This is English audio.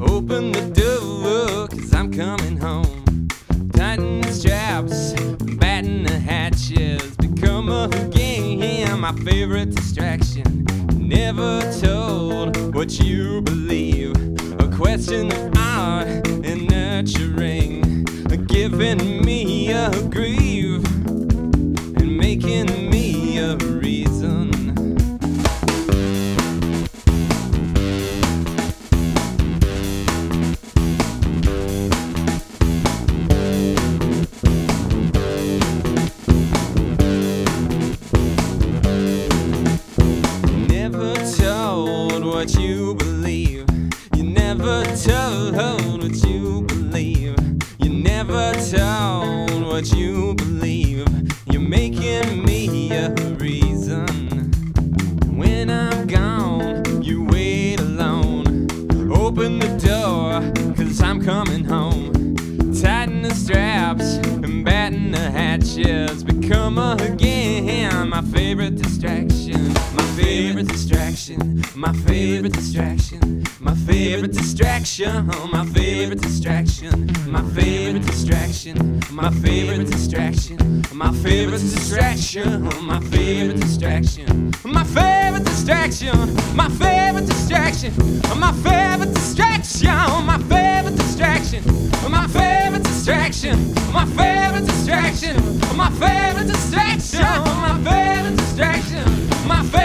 Open the door, cause I'm coming home. Tighten the straps, batten the hatches. Become again my favorite distraction. Never told what you believe. A question of art and nurturing. Giving me a grief and making me what you believe. You never told what you believe. You never told what you believe. You're making me a reason. When I'm gone, you wait alone. Open the door, cause I'm coming home. Tighten the straps and batten the hatches. Become again my favorite distraction. My favorite distraction. My favorite distraction. My favorite distraction. My favorite distraction. My favorite distraction. My favorite distraction. My favorite distraction. My favorite distraction. My favorite distraction. My favorite distraction. My favorite distraction. My favorite distraction. My favorite distraction. My favorite distraction. My favorite distraction. My favorite